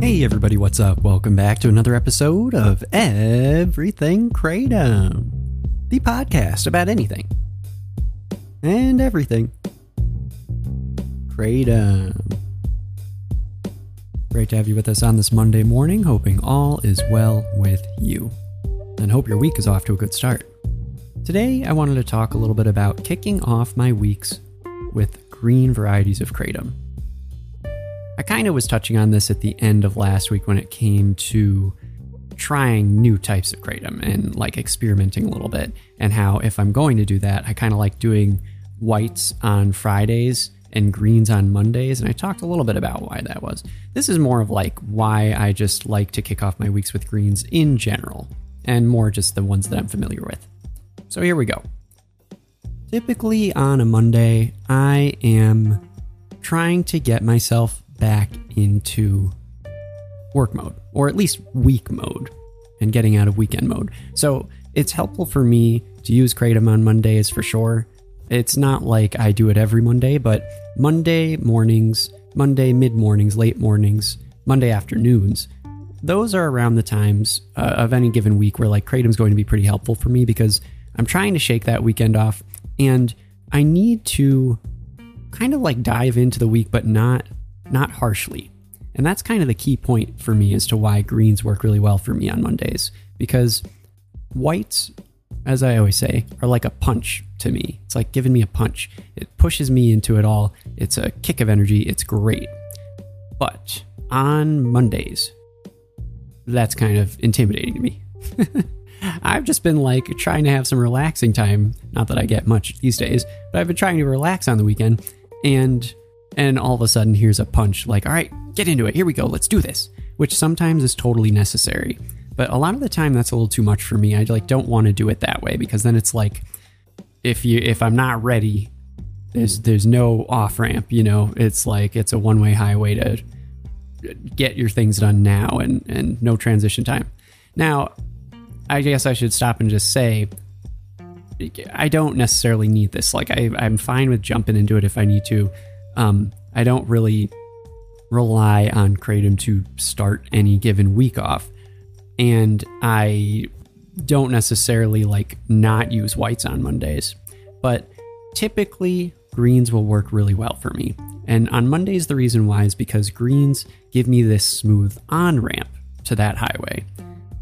Hey everybody, what's up? Welcome back to another episode of Everything Kratom, the podcast about anything and everything. Kratom. Great to have you with us on this Monday morning, hoping all is well with you. And hope your week is off to a good start. Today, I wanted to talk a little bit about kicking off my weeks with green varieties of Kratom. I kind of was touching on this at the end of last week when it came to trying new types of kratom and like experimenting a little bit and how if I'm going to do that, I kind of like doing whites on Fridays and greens on Mondays and I talked a little bit about why that was. This is more of like why I just like to kick off my weeks with greens in general and more just the ones that I'm familiar with. So here we go. Typically on a Monday, I am trying to get myself back into work mode, or at least week mode, and getting out of weekend mode. So it's helpful for me to use Kratom on Mondays for sure. It's not like I do it every Monday, but Monday mornings, Monday mid mornings, late mornings, Monday afternoons, those are around the times uh, of any given week where like Kratom's going to be pretty helpful for me because I'm trying to shake that weekend off and I need to kind of like dive into the week, but not not harshly. And that's kind of the key point for me as to why greens work really well for me on Mondays. Because whites, as I always say, are like a punch to me. It's like giving me a punch. It pushes me into it all. It's a kick of energy. It's great. But on Mondays, that's kind of intimidating to me. I've just been like trying to have some relaxing time. Not that I get much these days, but I've been trying to relax on the weekend. And and all of a sudden here's a punch like all right get into it. Here we go. Let's do this which sometimes is totally necessary. But a lot of the time that's a little too much for me. I like don't want to do it that way because then it's like if you if i'm not ready there's there's no off ramp you know? It's like it's a one way highway to get your things done now and and no transition time. Now i guess i should stop and just say i don't necessarily need this. Like I, i'm fine with jumping into it if i need to um, I don't really rely on Kratom to start any given week off. And I don't necessarily like not use whites on Mondays. But typically, greens will work really well for me. And on Mondays, the reason why is because greens give me this smooth on ramp to that highway.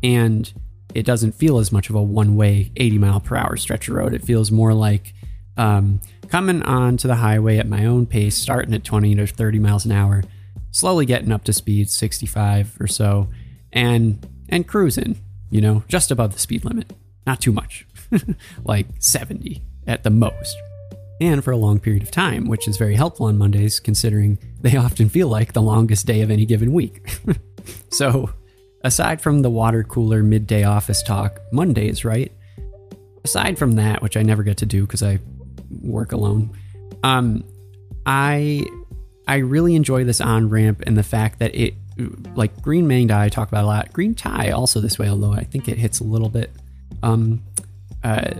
And it doesn't feel as much of a one way 80 mile per hour stretch of road. It feels more like um, coming onto the highway at my own pace, starting at 20 to 30 miles an hour, slowly getting up to speed 65 or so, and and cruising, you know, just above the speed limit. Not too much, like 70 at the most. And for a long period of time, which is very helpful on Mondays, considering they often feel like the longest day of any given week. so, aside from the water cooler midday office talk, Mondays, right? Aside from that, which I never get to do because I work alone. Um, I I really enjoy this on ramp and the fact that it like green Maeng Da I talk about a lot. Green Thai also this way, although I think it hits a little bit. Um, uh,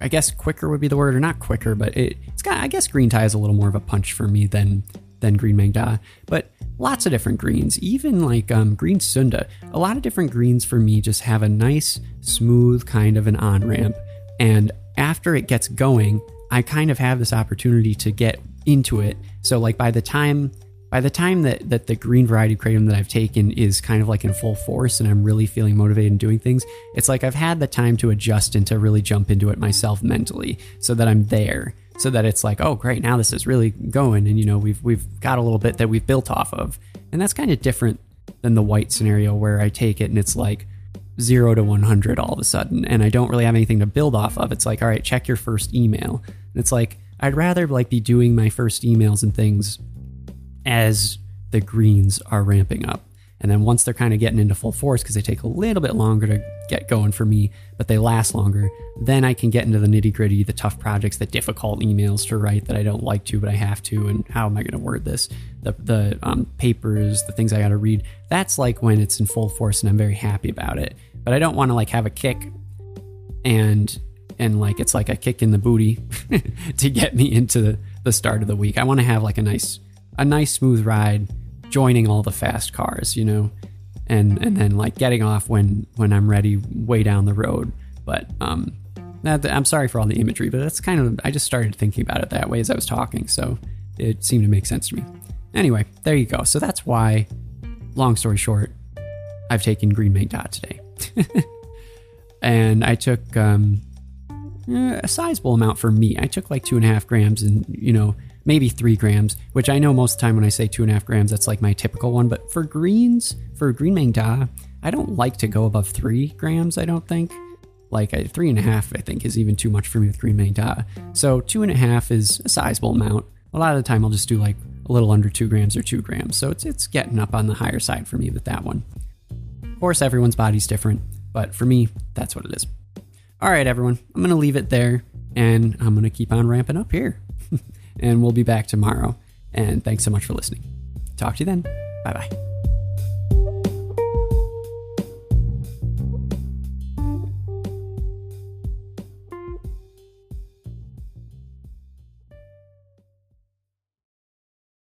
I guess quicker would be the word, or not quicker, but it, it's got. I guess green Thai is a little more of a punch for me than than green Maeng Da. But lots of different greens, even like um, green Sunda. A lot of different greens for me just have a nice, smooth kind of an on ramp, and after it gets going, I kind of have this opportunity to get into it. So like by the time by the time that that the green variety kratom that I've taken is kind of like in full force and I'm really feeling motivated and doing things, it's like I've had the time to adjust and to really jump into it myself mentally so that I'm there. So that it's like, oh great, now this is really going and you know, we've we've got a little bit that we've built off of. And that's kind of different than the white scenario where I take it and it's like, zero to 100 all of a sudden and I don't really have anything to build off of. It's like, all right, check your first email. And it's like, I'd rather like be doing my first emails and things as the greens are ramping up. And then once they're kind of getting into full force, because they take a little bit longer to get going for me, but they last longer, then I can get into the nitty gritty, the tough projects, the difficult emails to write that I don't like to, but I have to. And how am I going to word this? The, the um, papers, the things I got to read. That's like when it's in full force and I'm very happy about it. But I don't want to like have a kick and and like it's like a kick in the booty to get me into the, the start of the week. I want to have like a nice a nice smooth ride joining all the fast cars, you know, and and then like getting off when when I'm ready way down the road. But um, that, I'm sorry for all the imagery, but that's kind of I just started thinking about it that way as I was talking, so it seemed to make sense to me. Anyway, there you go. So that's why, long story short, I've taken Green Maeng Da today, and I took um, eh, a sizable amount for me. I took like two and a half grams, and you know maybe three grams, which I know most of the time when I say two and a half grams, that's like my typical one. But for greens, for green Maeng Da, I don't like to go above three grams, I don't think. Like a three and a half, I think, is even too much for me with green Maeng Da. So two and a half is a sizable amount. A lot of the time, I'll just do like a little under two grams or two grams. So it's it's getting up on the higher side for me with that one. Of course, everyone's body's different, but for me, that's what it is. All right, everyone, I'm gonna leave it there, and I'm gonna keep on ramping up here. and we'll be back tomorrow. And thanks so much for listening. Talk to you then. Bye bye.